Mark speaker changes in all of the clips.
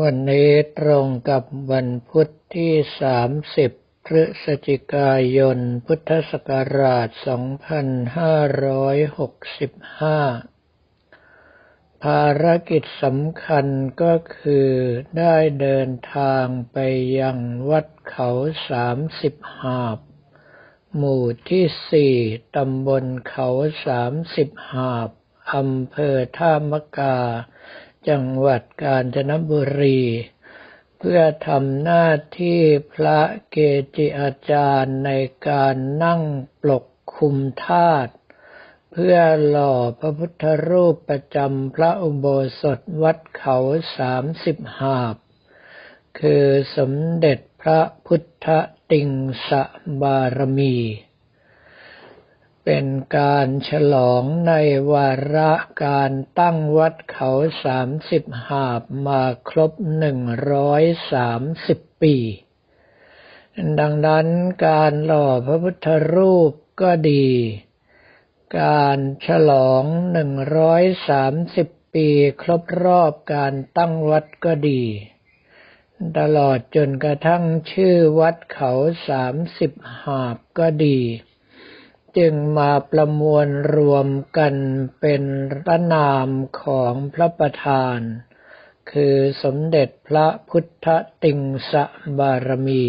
Speaker 1: วันนี้ตรงกับวันพุทธที่ 30 พฤศจิกายน พุทธศักราช 2565 ภารกิจสำคัญก็คือได้เดินทางไปยังวัดเขาสามสิบหาบ หมู่ที่สี่ตำบลเขาสามสิบหาบอำเภอท่ามกา จังหวัดกาญจนบุรี เพื่อทำหน้าที่พระเกจิอาจารย์ในการนั่งปลกคุมธาตุเพื่อหล่อพระพุทธรูปประจำพระอุโบสถวัดเขาสามสิบหาบ คือสมเด็จพระพุทธติงสบารมี เป็นการฉลองในวาระการตั้งวัดเขาสามสิบหาบมาครบหนึ่งร้อยสามสิบปี ดังนั้นการหล่อพระพุทธรูปก็ดี การฉลองหนึ่งร้อยสามสิบปีครบรอบการตั้งวัดก็ดีตลอดจนกระทั่งชื่อวัดเขาสามสิบหาบก็ดี จึงมาประมวลรวมกันเป็นพระนามของพระประธาน คือสมเด็จพระพุทธติงสะบารมี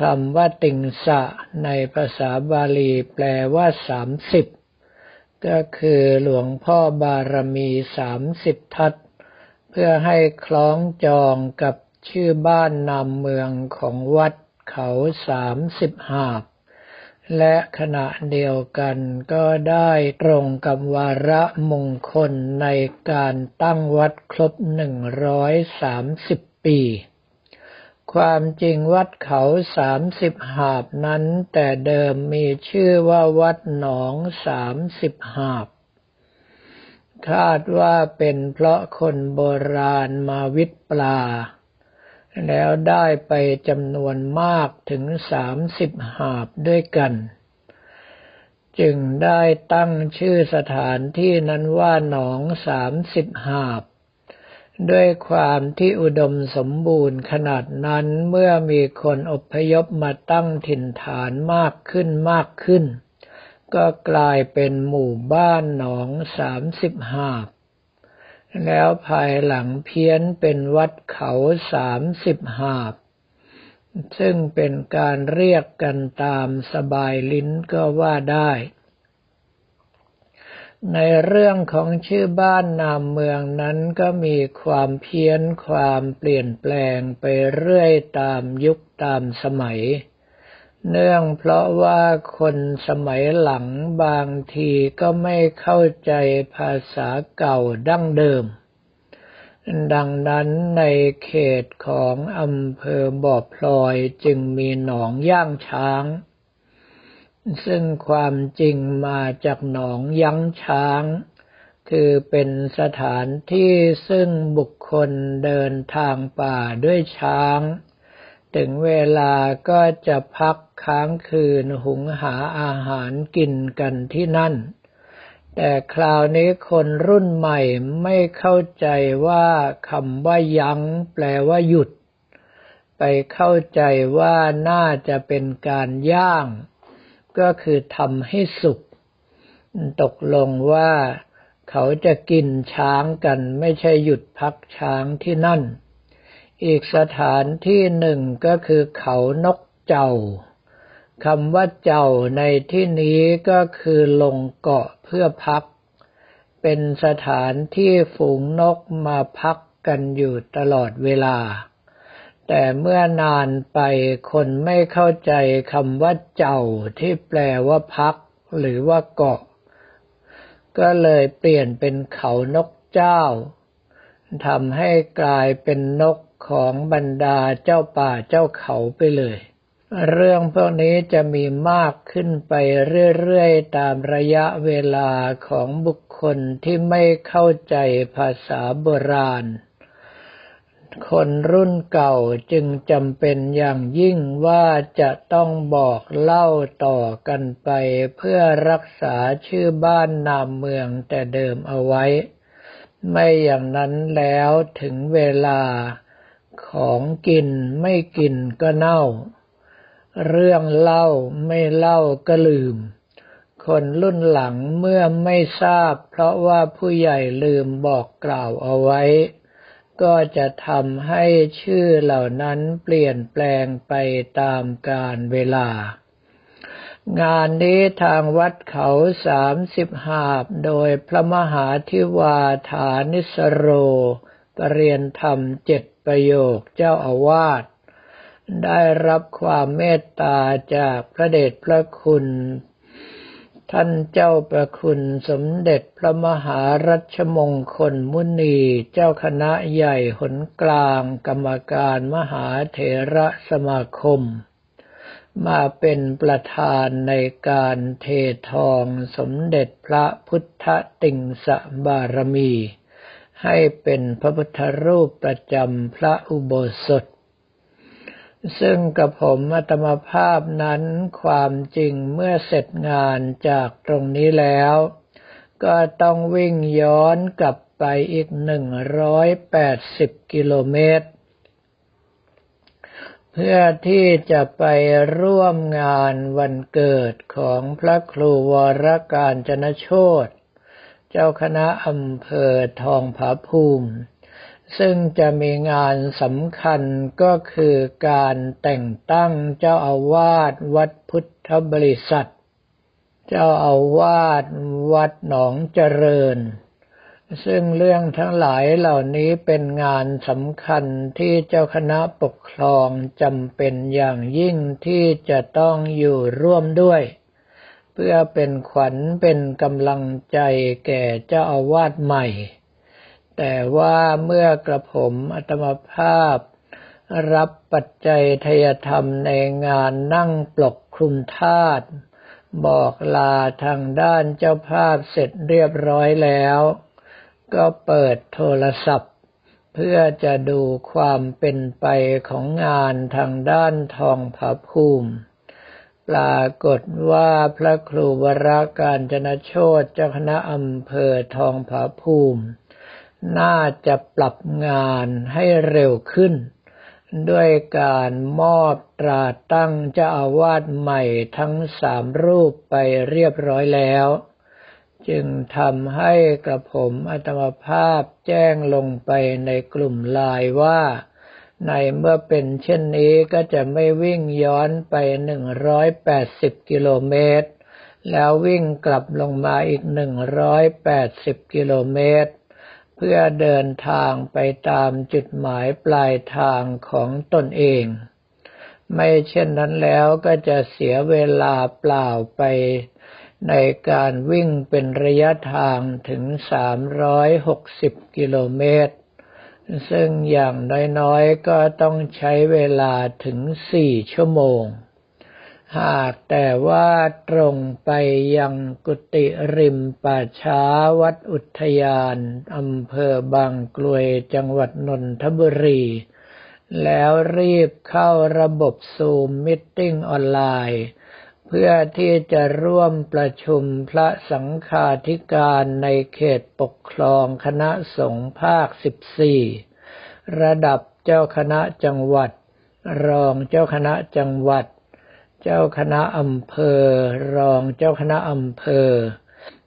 Speaker 1: คำว่าติงสะในภาษาบาลีแปลว่าสามสิบก็คือหลวงพ่อบารมีสามสิบทัศเพื่อให้คล้องจองกับชื่อบ้านนามเมืองของวัดเขาสามสิบหาบ และขณะเดียวกันก็ได้ตรงกับวาระมงคลในการตั้งวัดครบหนึ่งร้อยสามสิบปี ความจริงวัดเขาสามสิบหาบนั้น แต่เดิมมีชื่อว่าวัดหนองสามสิบหาบ คาดว่าเป็นเพราะคนโบราณมาวิทปลา แล้วได้ไปจำนวนมากถึงสามสิบหาบด้วยกัน จึงได้ตั้งชื่อสถานที่นั้นว่าหนองสามสิบหาบ ด้วยความที่อุดมสมบูรณ์ขนาดนั้นเมื่อมีคนอพยพมาตั้งถิ่นฐานมากขึ้นมากขึ้น ก็กลายเป็นหมู่บ้านหนองสามสิบหาบ แล้วภายหลังเพี้ยนเป็นวัดเขาสามสิบหาบ ซึ่งเป็นการเรียกกันตามสบายลิ้นก็ว่าได้ ในเรื่องของชื่อบ้านนามเมืองนั้นก็มีความเพี้ยนความเปลี่ยนแปลงไปเรื่อยตามยุคตามสมัย เนื่องเพราะว่าคนสมัยหลังบางทีก็ไม่เข้าใจภาษาเก่าดั้งเดิม ดังนั้นในเขตของอำเภอบ่อพลอยจึงมีหนองย่างช้าง ซึ่งความจริงมาจากหนองยั้งช้าง คือเป็นสถานที่ซึ่งบุคคลเดินทางป่าด้วยช้าง ถึงเวลาก็จะพักค้างคืนหุงหาอาหารกินกันที่นั่น แต่คราวนี้คนรุ่นใหม่ไม่เข้าใจว่าคำว่ายั้งแปลว่าหยุด ไปเข้าใจว่าน่าจะเป็นการย่าง ก็คือทำให้สุก ตกลงว่าเขาจะกินช้างกันไม่ใช่หยุดพักช้างที่นั่น อีกสถานที่หนึ่งก็คือเขานกเจ้าคำว่าเจ้าในที่นี้ก็คือลงเกาะเพื่อพัก เป็นสถานที่ฝูงนกมาพักกันอยู่ตลอดเวลา แต่เมื่อนานไปคนไม่เข้าใจคำว่าเจ้าที่แปลว่าพัก หรือว่าเกาะ ก็เลยเปลี่ยนเป็นเขานกเจ้าทำให้กลายเป็นนก ของบรรดาเจ้าป่าเจ้าเขาไปเลย เรื่องพวกนี้จะมีมากขึ้นไปเรื่อยๆ ตามระยะเวลาของบุคคลที่ไม่เข้าใจภาษาโบราณ คนรุ่นเก่าจึงจำเป็นอย่างยิ่งว่าจะต้องบอกเล่าต่อกันไปเพื่อรักษาชื่อบ้านนามเมืองแต่เดิมเอาไว้ไม่อย่างนั้นแล้วถึงเวลา ของกินไม่กินก็เน่า เรื่องเล่าไม่เล่าก็ลืม คนรุ่นหลังเมื่อไม่ทราบ เพราะว่าผู้ใหญ่ลืมบอกกล่าวเอาไว้ ก็จะทำให้ชื่อเหล่านั้นเปลี่ยนแปลงไปตามกาลเวลางานนี้ทางวัดเขาสามสิบหาบ โดยพระมหาธิวาฐานิสโร ปรเรียนธรรมเจ็ด ประโยคเจ้าอาวาสได้รับความเมตตาจากพระเดชพระคุณ ท่านเจ้าประคุณสมเด็จพระมหารัชมงคลมุนีเจ้าคณะใหญ่หนกลางกรรมการมหาเถระสมาคม มาเป็นประธานในการเททองสมเด็จพระพุทธติงสบารมี ให้เป็นพระพุทธรูปประจำพระอุโบสถ ซึ่งกับผมอัตมภาพนั้นความจริงเมื่อเสร็จงานจากตรงนี้แล้ว ก็ต้องวิ่งย้อนกลับไปอีก180กิโลเมตร เพื่อที่จะไปร่วมงานวันเกิดของพระครูวรการจนโชต เจ้าคณะอำเภอทองผาภูมิ ซึ่งจะมีงานสำคัญก็คือการแต่งตั้งเจ้าอาวาสวัดพุทธบริษัท เจ้าอาวาสวัดหนองเจริญ ซึ่งเรื่องทั้งหลายเหล่านี้เป็นงานสำคัญที่เจ้าคณะปกครองจำเป็นอย่างยิ่งที่จะต้องอยู่ร่วมด้วย เพื่อเป็นขวัญเป็นกำลังใจแก่เจ้าอาวาสใหม่ แต่ว่าเมื่อกระผมอัตมภาพ รับปัจจัยทยธรรมในงานนั่งปลกคลุมธาตุบอกลาทางด้านเจ้าภาพเสร็จเรียบร้อยแล้ว ก็เปิดโทรศัพท์ เพื่อจะดูความเป็นไปของงานทางด้านทองผาภูมิ ปรากฏว่าพระครูวราการจนโชตเจ้าคณะอำเภอทองผาภูมิ น่าจะปรับงานให้เร็วขึ้น ด้วยการมอบตราตั้งเจ้าอาวาสใหม่ทั้งสามรูปไปเรียบร้อยแล้ว จึงทำให้กระผมอัตมภาพแจ้งลงไปในกลุ่มลายว่า ในเมื่อเป็นเช่นนี้ก็จะไม่วิ่งย้อนไป 180 กิโลเมตร แล้ววิ่งกลับลงมาอีก 180 กิโลเมตร เพื่อเดินทางไปตามจุดหมายปลายทางของตนเอง ไม่เช่นนั้นแล้วก็จะเสียเวลาเปล่าไปในการวิ่งเป็นระยะทางถึง 360 กิโลเมตร ซึ่งอย่างน้อยๆ ก็ต้องใช้เวลาถึง4ชั่วโมง หากแต่ว่าตรงไปยังกุฏิริมป่าช้าวัดอุทยานอำเภอบางกรวยจังหวัดนนทบุรี แล้วรีบเข้าระบบ Zoom Meeting ออนไลน์ เพื่อที่จะร่วมประชุมพระสังฆาธิการในเขตปกครองคณะสงฆ์ภาค 14 ระดับเจ้าคณะจังหวัด รองเจ้าคณะจังหวัด เจ้าคณะอำเภอ รองเจ้าคณะอำเภอ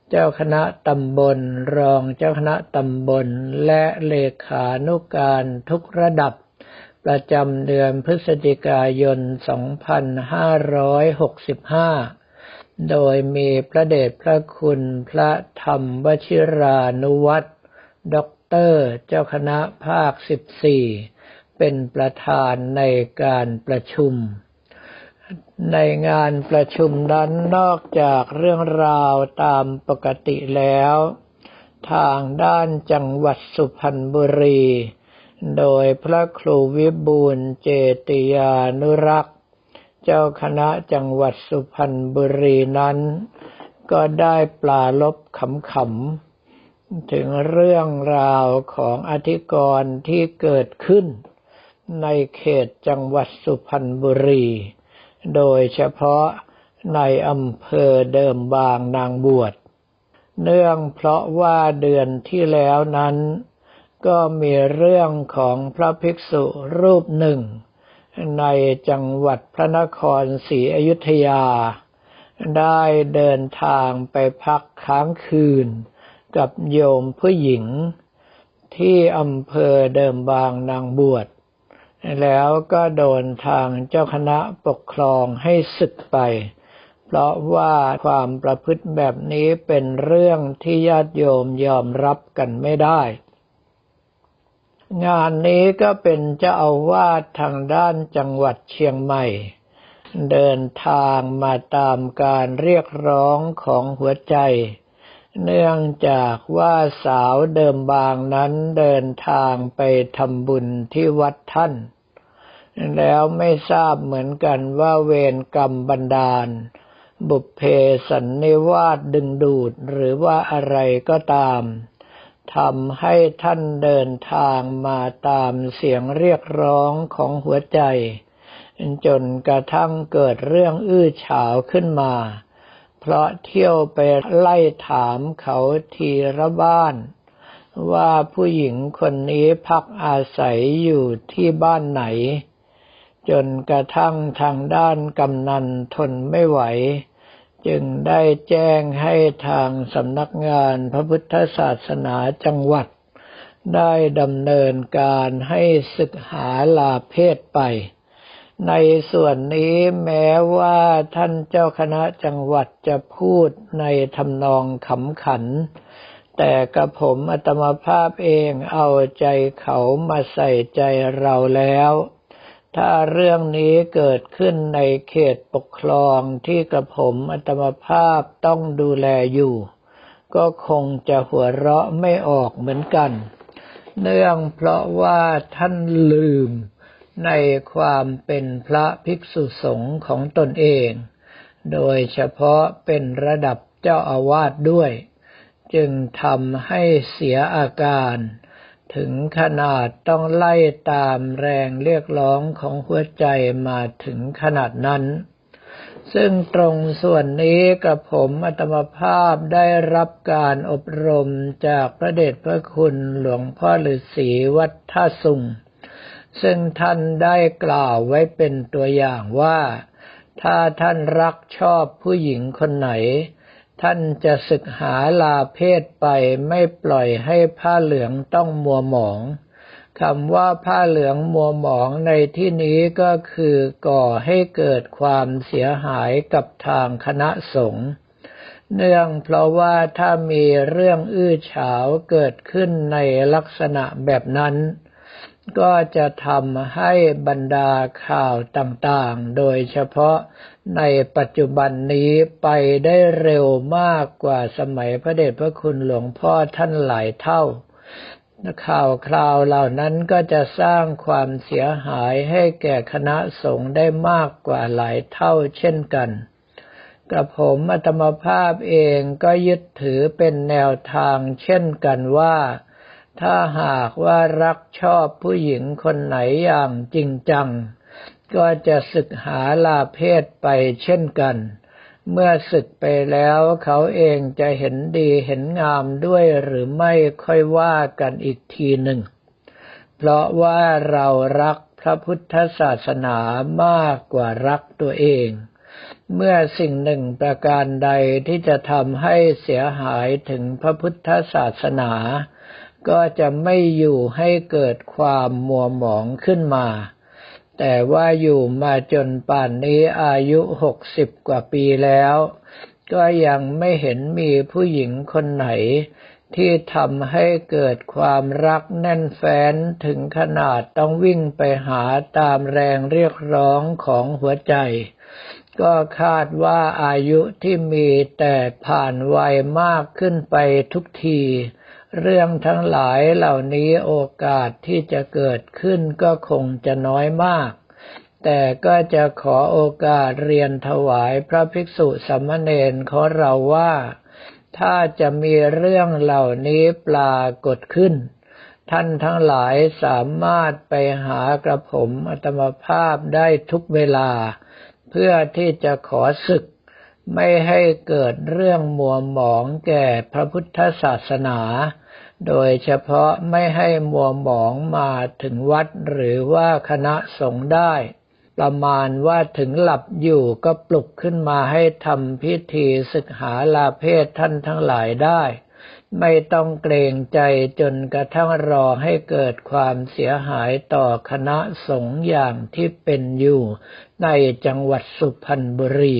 Speaker 1: เจ้าคณะตำบล รองเจ้าคณะตำบล และเลขานุการทุกระดับ ประจำเดือนพฤศจิกายน 2565 โดยมีพระเดชพระคุณพระธรรมวชิรานุวัตรด็อกเตอร์ เจ้าคณะภาค 14 เป็นประธานในการประชุม ในงานประชุมนั้นนอกจากเรื่องราวตามปกติแล้ว ทางด้านจังหวัดสุพรรณบุรี โดยพระครูวิบูลเจติยานุรักษ์ เจ้าคณะจังหวัดสุพรรณบุรีนั้น ก็ได้ปลาลบขำๆ ถึงเรื่องราวของอธิกรณ์ที่เกิดขึ้น ในเขตจังหวัดสุพรรณบุรี โดยเฉพาะในอำเภอเดิมบางนางบวช เนื่องเพราะว่าเดือนที่แล้วนั้น ก็มีเรื่องของพระภิกษุรูปหนึ่ง ในจังหวัดพระนครศรีอยุธยา ได้เดินทางไปพักค้างคืน กับโยมผู้หญิง ที่อำเภอเดิมบางนางบวช แล้วก็โดนทางเจ้าคณะปกครองให้ศึกไป เพราะว่าความประพฤติแบบนี้เป็นเรื่องที่ญาติโยมยอมรับกันไม่ได้ งานนี้ก็เป็นเจ้าอาวาสทางด้านจังหวัดเชียงใหม่ เดินทางมาตามการเรียกร้องของหัวใจ เนื่องจากว่าสาวเดิมบางนั้นเดินทางไปทำบุญที่วัดท่าน แล้วไม่ทราบเหมือนกันว่าเวรกรรมบันดาล บุพเพสันนิวาสดึงดูดหรือว่าอะไรก็ตาม ทำให้ท่านเดินทางมาตามเสียงเรียกร้องของหัวใจ จนกระทั่งเกิดเรื่องอื้อฉาวขึ้นมา เพราะเที่ยวไปไล่ถามเขาทีระบ้าน ว่าผู้หญิงคนนี้พักอาศัยอยู่ที่บ้านไหน จนกระทั่งทางด้านกำนันทนไม่ไหว จึงได้แจ้งให้ทางสำนักงานพระพุทธศาสนาจังหวัด ได้ดำเนินการให้ศึกหาลาเพศไป ในส่วนนี้แม้ว่าท่านเจ้าคณะจังหวัดจะพูดในทำนองขำขัน แต่กระผมอัตมาภาพเองเอาใจเขามาใส่ใจเราแล้ว ถ้าเรื่องนี้เกิดขึ้นในเขตปกครองที่กระผมอัตมภาพต้องดูแลอยู่ ก็คงจะหัวเราะไม่ออกเหมือนกัน เนื่องเพราะว่าท่านลืมในความเป็นพระภิกษุสงฆ์ของตนเอง โดยเฉพาะเป็นระดับเจ้าอาวาสด้วย จึงทำให้เสียอาการ ถึงขนาดต้องไล่ตามแรงเรียกร้องของหัวใจมาถึงขนาดนั้น ซึ่งตรงส่วนนี้กับผมอัตมภาพได้รับการอบรมจากพระเดชพระคุณหลวงพ่อฤาษีวัดท่าสุง ซึ่งท่านได้กล่าวไว้เป็นตัวอย่างว่า ถ้าท่านรักชอบผู้หญิงคนไหน ท่านจะศึกหาลาเพศไปไม่ปล่อยให้ผ้าเหลืองต้องมัวหมองคำว่าผ้าเหลืองมัวหมองในที่นี้ก็คือก่อให้เกิดความเสียหายกับทางคณะสงฆ์เนื่องเพราะว่าถ้ามีเรื่องอื้อฉาวเกิดขึ้นในลักษณะแบบนั้น ก็จะทำให้บรรดาข่าวต่างๆ โดยเฉพาะในปัจจุบันนี้ไปได้เร็วมากกว่าสมัยพระเดชพระคุณหลวงพ่อท่านหลายเท่า ข่าวคราวเหล่านั้นก็จะสร้างความเสียหายให้แก่คณะสงฆ์ได้มากกว่าหลายเท่าเช่นกันกระผมอัตมภาพเองก็ยึดถือเป็นแนวทางเช่นกันว่า ถ้าหากว่ารักชอบผู้หญิงคนไหนอย่างจริงจัง ก็จะศึกหาลาเพศไปเช่นกัน เมื่อศึกไปแล้วเขาเองจะเห็นดีเห็นงามด้วยหรือไม่ค่อยว่ากันอีกทีหนึ่ง เพราะว่าเรารักพระพุทธศาสนามากกว่ารักตัวเอง เมื่อสิ่งหนึ่งประการใดที่จะทำให้เสียหายถึงพระพุทธศาสนา ก็จะไม่อยู่ให้เกิดความมัวหมองขึ้นมา แต่ว่าอยู่มาจนป่านนี้อายุหกสิบกว่าปีแล้ว ก็ยังไม่เห็นมีผู้หญิงคนไหน ที่ทำให้เกิดความรักแน่นแฟ้นถึงขนาดต้องวิ่งไปหาตามแรงเรียกร้องของหัวใจ ก็คาดว่าอายุที่มีแต่ผ่านวัยมากขึ้นไปทุกที เรื่องทั้งหลายเหล่านี้โอกาสที่จะเกิดขึ้นก็คงจะน้อยมาก แต่ก็จะขอโอกาสเรียนถวายพระภิกษุสมณเณรของเราว่า ถ้าจะมีเรื่องเหล่านี้ปรากฏขึ้น ท่านทั้งหลายสามารถไปหากระผมอัตมภาพได้ทุกเวลา เพื่อที่จะขอศึก ไม่ให้เกิดเรื่องมัวหมองแก่พระพุทธศาสนา โดยเฉพาะไม่ให้มัวหมองมาถึงวัดหรือว่าคณะสงฆ์ได้ ประมาณว่าถึงหลับอยู่ก็ปลุกขึ้นมาให้ทำพิธีศึกหาลาเพศท่านทั้งหลายได้ ไม่ต้องเกรงใจจนกระทั่งรอให้เกิดความเสียหายต่อคณะสงฆ์อย่างที่เป็นอยู่ในจังหวัดสุพรรณบุรี